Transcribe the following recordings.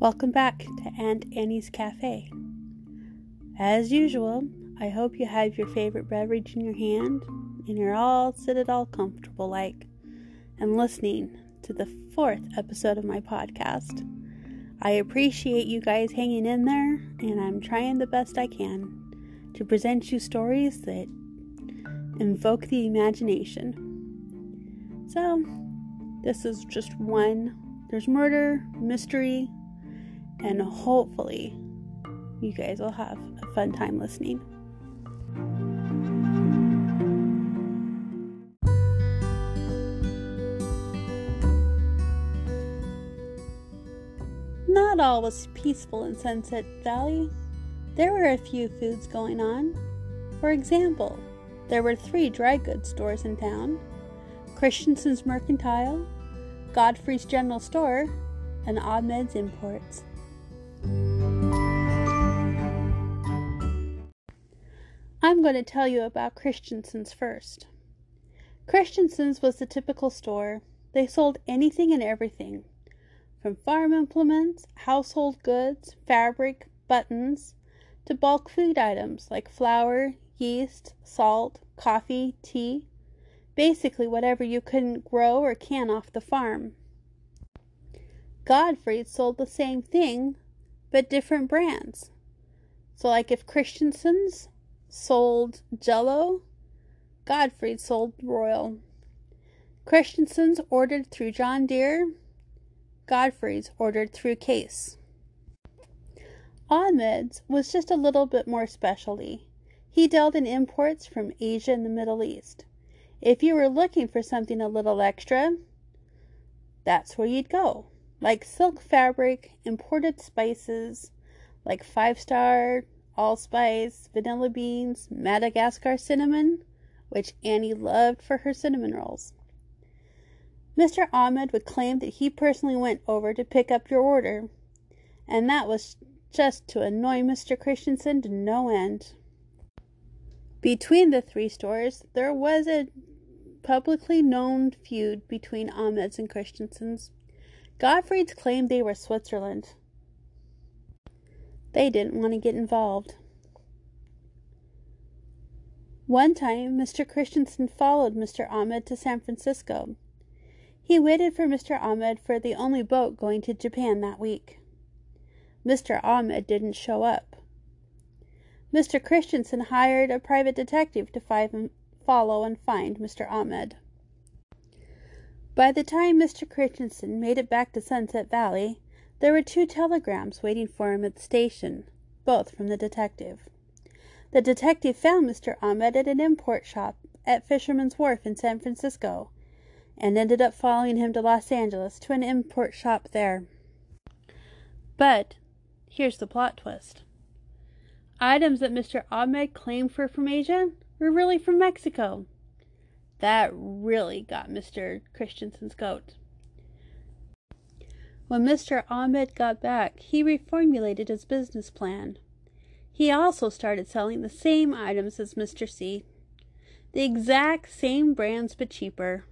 Welcome back to Aunt Annie's Cafe. As usual, I hope you have your favorite beverage in your hand and you're all seated all comfortable like and listening to the fourth episode of my podcast. I appreciate you guys hanging in there and I'm trying the best I can to present you stories that invoke the imagination. So, this is just one. There's murder, mystery, and hopefully you guys will have a fun time listening. Not all was peaceful in Sunset Valley. There were a few foods going on. For example, there were three dry goods stores in town Christensen's Mercantile, Godfrey's General Store, and Ahmed's Imports. I'm going to tell you about Christensen's first. Christensen's was the typical store. They sold anything and everything from farm implements, household goods, fabric, buttons, to bulk food items like flour, yeast, salt, coffee, tea, basically whatever you couldn't grow or can off the farm. Godfrey's sold the same thing, but different brands. So, like if Christensen's sold Jello, Godfrey sold Royal. Christensen's ordered through John Deere, Godfrey's ordered through Case. Ahmed's was just a little bit more specialty. He dealt in imports from Asia and the Middle East. If you were looking for something a little extra, that's where you'd go. Like silk fabric, imported spices, like five star allspice, vanilla beans, Madagascar cinnamon, which Annie loved for her cinnamon rolls. Mr. Ahmed would claim that he personally went over to pick up your order, and that was just to annoy Mr. Christensen to no end. Between the three stores, there was a publicly known feud between Ahmed's and Christensen's. Godfrey's claimed they were Switzerland, they didn't want to get involved. One time, Mr. Christensen followed Mr. Ahmed to San Francisco. He waited for Mr. Ahmed for the only boat going to Japan that week. Mr. Ahmed didn't show up. Mr. Christensen hired a private detective to follow and find Mr. Ahmed. By the time Mr. Christensen made it back to Sunset Valley, there were two telegrams waiting for him at the station, both from the detective. The detective found Mr. Ahmed at an import shop at Fisherman's Wharf in San Francisco, and ended up following him to Los Angeles to an import shop there. But here's the plot twist. Items that Mr. Ahmed claimed were from Asia were really from Mexico. That really got Mr. Christensen's goat. When Mr. Ahmed got back, he reformulated his business plan. He also started selling the same items as Mr. C. The exact same brands but cheaper.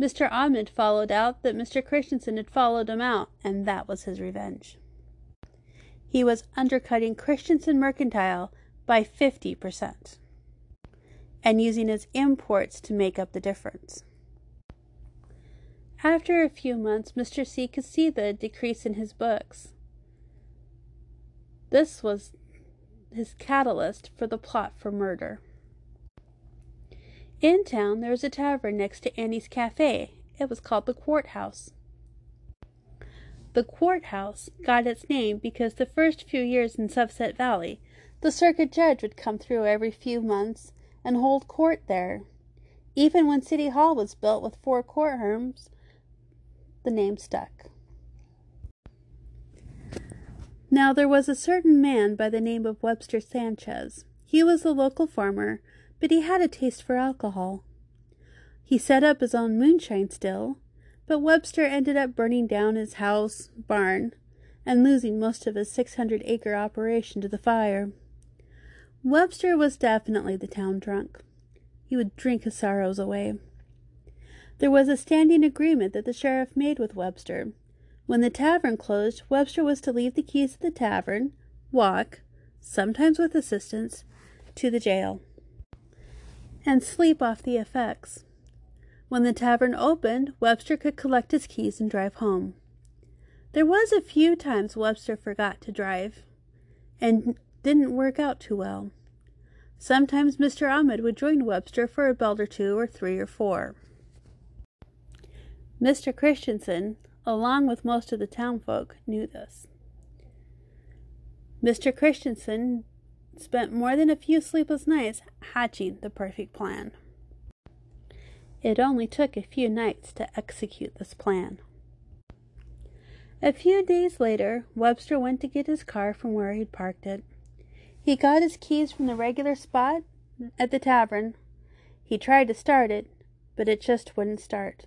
Mr. Ahmed followed out that Mr. Christensen had followed him out, and that was his revenge. He was undercutting Christensen Mercantile by 50% and using his imports to make up the difference. After a few months, Mr. C could see the decrease in his books. This was his catalyst for the plot for murder. In town, there was a tavern next to Annie's Cafe. It was called the Courthouse. The Courthouse got its name because the first few years in Sunset Valley, the circuit judge would come through every few months and hold court there. Even when City Hall was built with four courtrooms, the name stuck. Now there was a certain man by the name of Webster Sanchez. He was a local farmer, but he had a taste for alcohol. He set up his own moonshine still, but Webster ended up burning down his house, barn, and losing most of his 600 acre operation to the fire. Webster was definitely the town drunk. he would drink his sorrows away. There was a standing agreement that the sheriff made with Webster. When the tavern closed, Webster was to leave the keys of the tavern, walk, sometimes with assistance, to the jail, and sleep off the effects. When the tavern opened, Webster could collect his keys and drive home. There was a few times Webster forgot to drive and didn't work out too well. Sometimes Mr. Ahmed would join Webster for a belt or two or three or four. Mr. Christensen, along with most of the town folk, knew this. Mr. Christensen spent more than a few sleepless nights hatching the perfect plan. It only took a few nights to execute this plan. A few days later, Webster went to get his car from where he'd parked it. He got his keys from the regular spot at the tavern. He tried to start it, but it just wouldn't start.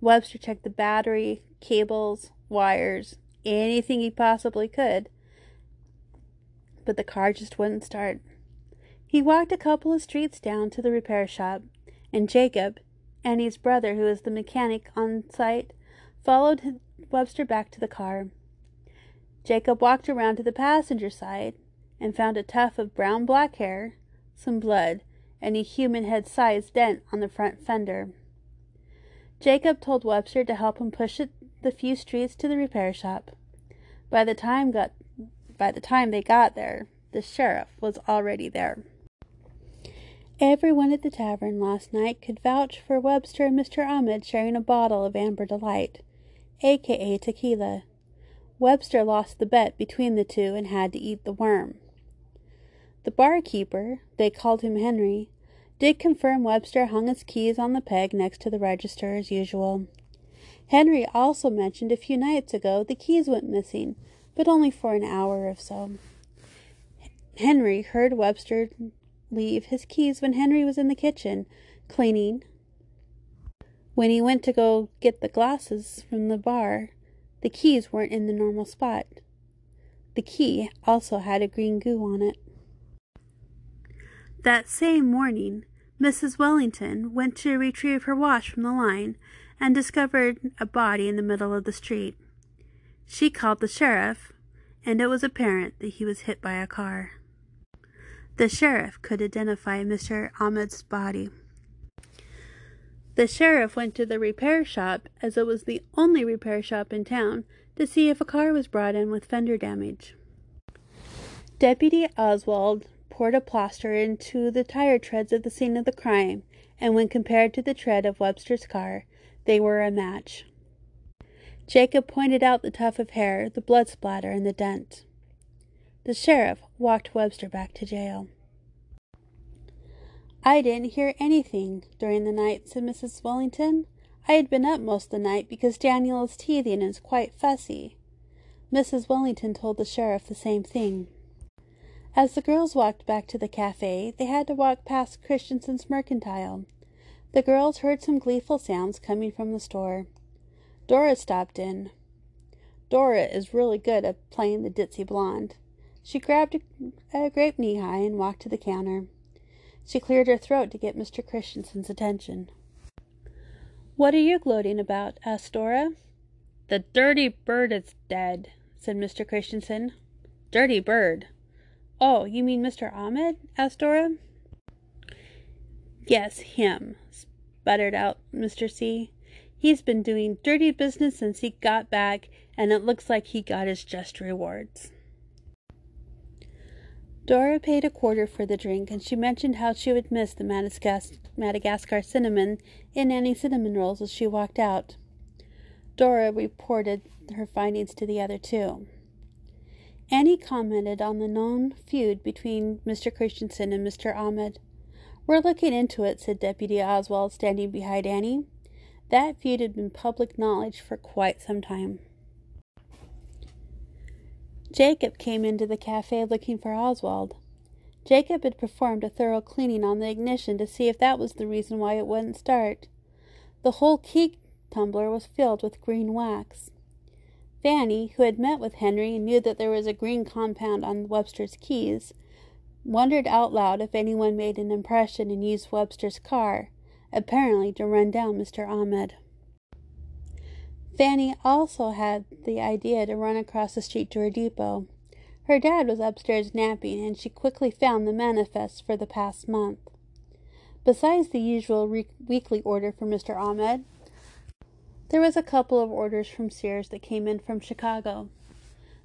Webster checked the battery, cables, wires, anything he possibly could, but the car just wouldn't start. He walked a couple of streets down to the repair shop, and Jacob, Annie's brother, who was the mechanic on site, followed Webster back to the car. Jacob walked around to the passenger side and found a tuft of brown black hair, some blood, and a human head sized dent on the front fender. Jacob told Webster to help him push it the few streets to the repair shop. By the time got by the time they got there, the sheriff was already there. Everyone at the tavern last night could vouch for Webster and Mr. Ahmed sharing a bottle of Amber Delight, aka tequila. Webster lost the bet between the two and had to eat the worm. The barkeeper, they called him Henry, did confirm Webster hung his keys on the peg next to the register as usual. Henry also mentioned a few nights ago the keys went missing, but only for an hour or so. Henry heard Webster leave his keys when Henry was in the kitchen cleaning. When he went to go get the glasses from the bar, the keys weren't in the normal spot. The key also had a green goo on it. That same morning, Mrs. Wellington went to retrieve her wash from the line and discovered a body in the middle of the street. She called the sheriff, and it was apparent that he was hit by a car. The sheriff could identify Mr. Ahmed's body. The sheriff went to the repair shop, as it was the only repair shop in town, to see if a car was brought in with fender damage. Deputy Oswald poured a plaster into the tire treads of the scene of the crime, and when compared to the tread of Webster's car, they were a match. Jacob pointed out the tuft of hair, the blood splatter, and the dent. The sheriff walked Webster back to jail. I didn't hear anything during the night, said Mrs. Wellington. I had been up most of the night because Daniel is teething and is quite fussy. Mrs. Wellington told the sheriff the same thing. As the girls walked back to the cafe, they had to walk past Christensen's Mercantile. The girls heard some gleeful sounds coming from the store. Dora stopped in. Dora is really good at playing the ditzy blonde. She grabbed a, a grape Nehi and walked to the counter. She cleared her throat to get Mr. Christensen's attention. What are you gloating about? asked Dora. The dirty bird is dead, said Mr. Christensen. Dirty bird. Oh, you mean Mr. Ahmed? asked Dora. Yes, him, sputtered out Mr. C. He's been doing dirty business since he got back, and it looks like he got his just rewards. Dora paid a quarter for the drink, and she mentioned how she would miss the Madagascar, Madagascar cinnamon in Annie's cinnamon rolls as she walked out. Dora reported her findings to the other two. Annie commented on the known feud between Mr. Christensen and Mr. Ahmed. We're looking into it, said Deputy Oswald, standing behind Annie. That feud had been public knowledge for quite some time. Jacob came into the cafe looking for Oswald. Jacob had performed a thorough cleaning on the ignition to see if that was the reason why it wouldn't start. The whole key tumbler was filled with green wax. Fanny, who had met with Henry and knew that there was a green compound on Webster's keys, wondered out loud if anyone made an impression and used Webster's car, apparently to run down Mr. Ahmed. Fanny also had the idea to run across the street to her depot. Her dad was upstairs napping, and she quickly found the manifest for the past month. Besides the usual re- weekly order for Mr. Ahmed, there was a couple of orders from Sears that came in from Chicago.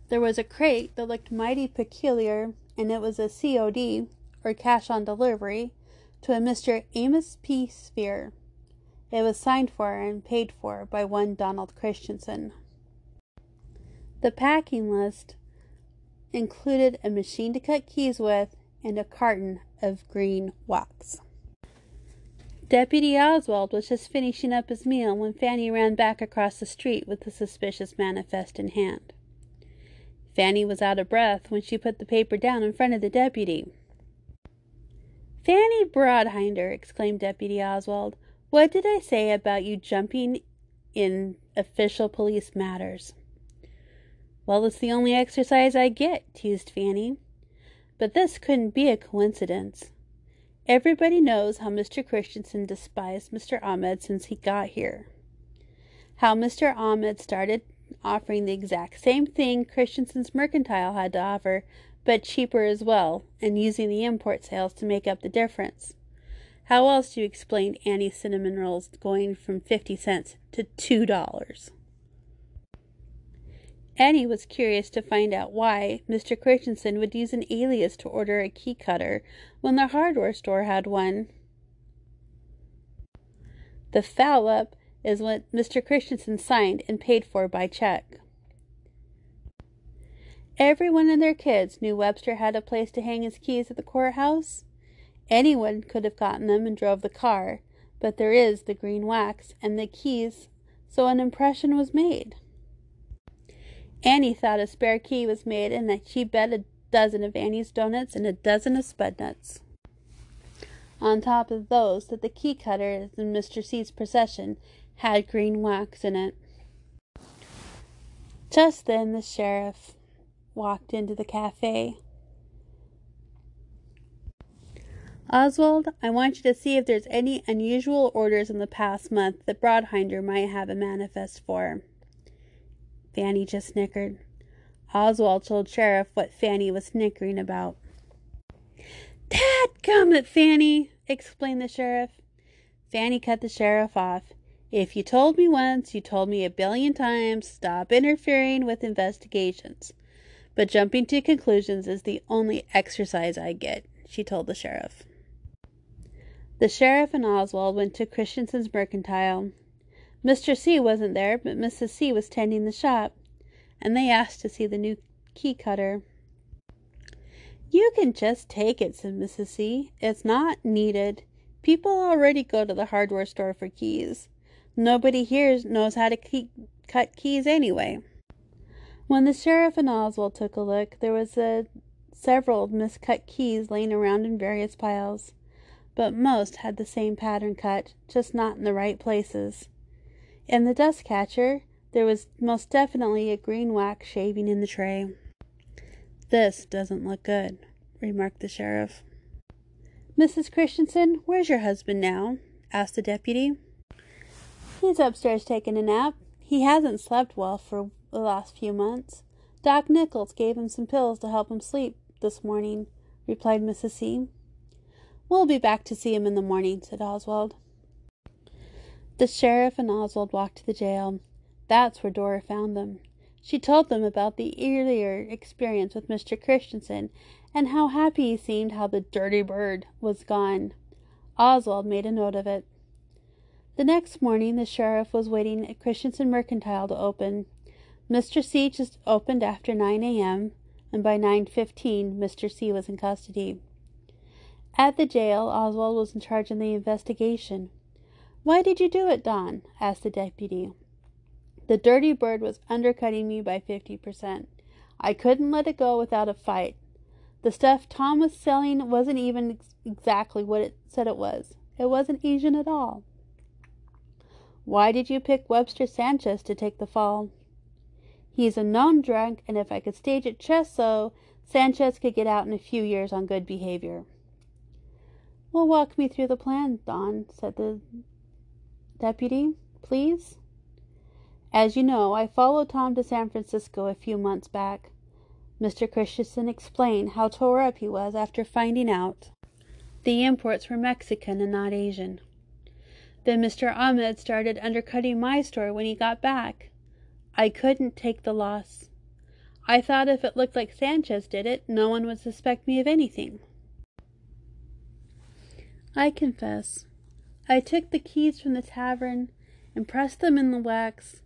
There was a crate that looked mighty peculiar, and it was a COD, or cash on delivery, to a Mr. Amos P. Sphere. It was signed for and paid for by one Donald Christensen. The packing list included a machine to cut keys with and a carton of green wax. Deputy Oswald was just finishing up his meal when Fanny ran back across the street with the suspicious manifest in hand. Fanny was out of breath when she put the paper down in front of the deputy. Fanny Broadhinder, exclaimed Deputy Oswald, what did I say about you jumping in official police matters? Well, it's the only exercise I get, teased Fanny. But this couldn't be a coincidence. Everybody knows how Mr. Christensen despised Mr. Ahmed since he got here. How Mr. Ahmed started offering the exact same thing Christensen's mercantile had to offer, but cheaper as well, and using the import sales to make up the difference. How else do you explain Annie's cinnamon rolls going from 50 cents to $2? Annie was curious to find out why Mr. Christensen would use an alias to order a key cutter when the hardware store had one. The foul up is what Mr. Christensen signed and paid for by check. Everyone and their kids knew Webster had a place to hang his keys at the courthouse. Anyone could have gotten them and drove the car, but there is the green wax and the keys, so an impression was made. Annie thought a spare key was made and that she bet a dozen of Annie's donuts and a dozen of Spudnuts. On top of those, that the key cutter in Mr. C's procession had green wax in it. Just then the sheriff walked into the cafe. Oswald, I want you to see if there's any unusual orders in the past month that Broadhinder might have a manifest for. Fanny just snickered. Oswald told Sheriff what Fanny was snickering about. Dad it, Fanny, explained the sheriff. Fanny cut the sheriff off. If you told me once, you told me a billion times, stop interfering with investigations. But jumping to conclusions is the only exercise I get, she told the sheriff. The sheriff and Oswald went to Christensen's mercantile. Mr. C wasn't there, but Mrs. C was tending the shop, and they asked to see the new key cutter. You can just take it, said Mrs. C. It's not needed. People already go to the hardware store for keys. Nobody here knows how to key- cut keys anyway. When the sheriff and Oswald took a look, there was a, several miscut keys laying around in various piles, but most had the same pattern cut, just not in the right places. In the dust catcher, there was most definitely a green wax shaving in the tray. This doesn't look good, remarked the sheriff. Mrs. Christensen, where's your husband now? asked the deputy. He's upstairs taking a nap. He hasn't slept well for the last few months. Doc Nichols gave him some pills to help him sleep this morning, replied Mrs. C. We'll be back to see him in the morning, said Oswald. The sheriff and Oswald walked to the jail. That's where Dora found them. She told them about the earlier experience with Mr. Christensen and how happy he seemed how the dirty bird was gone. Oswald made a note of it. The next morning the sheriff was waiting at Christensen Mercantile to open. Mr. C just opened after 9 a.m., and by 9.15 Mr. C was in custody. At the jail, Oswald was in charge of the investigation. Why did you do it, Don? asked the deputy. The dirty bird was undercutting me by 50%. I couldn't let it go without a fight. The stuff Tom was selling wasn't even ex- exactly what it said it was. It wasn't Asian at all. Why did you pick Webster Sanchez to take the fall? He's a known drunk, and if I could stage it just so, Sanchez could get out in a few years on good behavior. Well, walk me through the plan, Don, said the deputy, please. As you know, I followed Tom to San Francisco a few months back. Mr. Christensen explained how tore up he was after finding out the imports were Mexican and not Asian. Then Mr. Ahmed started undercutting my store when he got back. I couldn't take the loss. I thought if it looked like Sanchez did it, no one would suspect me of anything. I confess, I took the keys from the tavern and pressed them in the wax,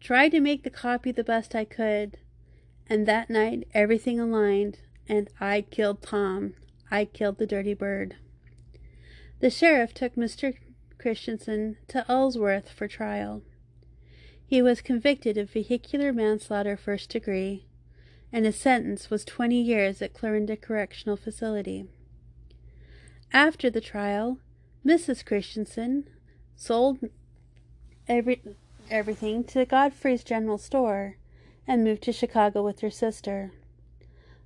tried to make the copy the best I could, and that night everything aligned, and I killed Tom. I killed the dirty bird. The sheriff took Mr. Christensen to Ellsworth for trial. He was convicted of vehicular manslaughter first degree, and his sentence was 20 years at Clarinda Correctional Facility. After the trial, Mrs. Christensen sold every, everything to Godfrey's General Store and moved to Chicago with her sister.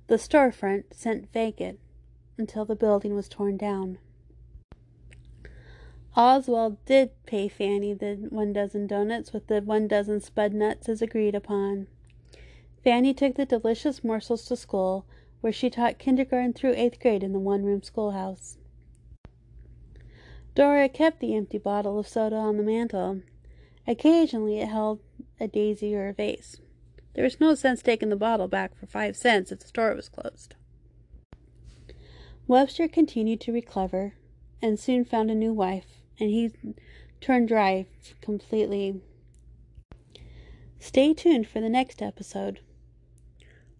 The storefront sat vacant until the building was torn down. Oswald did pay Fanny the one dozen doughnuts with the one dozen spud nuts as agreed upon. Fanny took the delicious morsels to school, where she taught kindergarten through eighth grade in the one room schoolhouse. Dora kept the empty bottle of soda on the mantel. Occasionally it held a daisy or a vase. There was no sense taking the bottle back for five cents if the store was closed. Webster continued to recover and soon found a new wife, and he turned dry completely. Stay tuned for the next episode.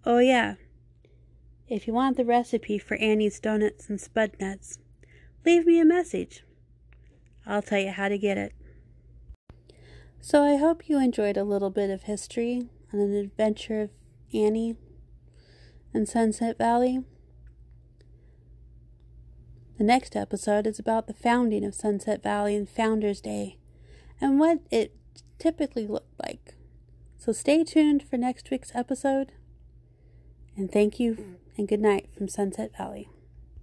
Oh, yeah. If you want the recipe for Annie's donuts and spud nuts, leave me a message. I'll tell you how to get it. So I hope you enjoyed a little bit of history on an adventure of Annie and Sunset Valley. The next episode is about the founding of Sunset Valley and Founders Day and what it typically looked like. So stay tuned for next week's episode. And thank you and good night from Sunset Valley.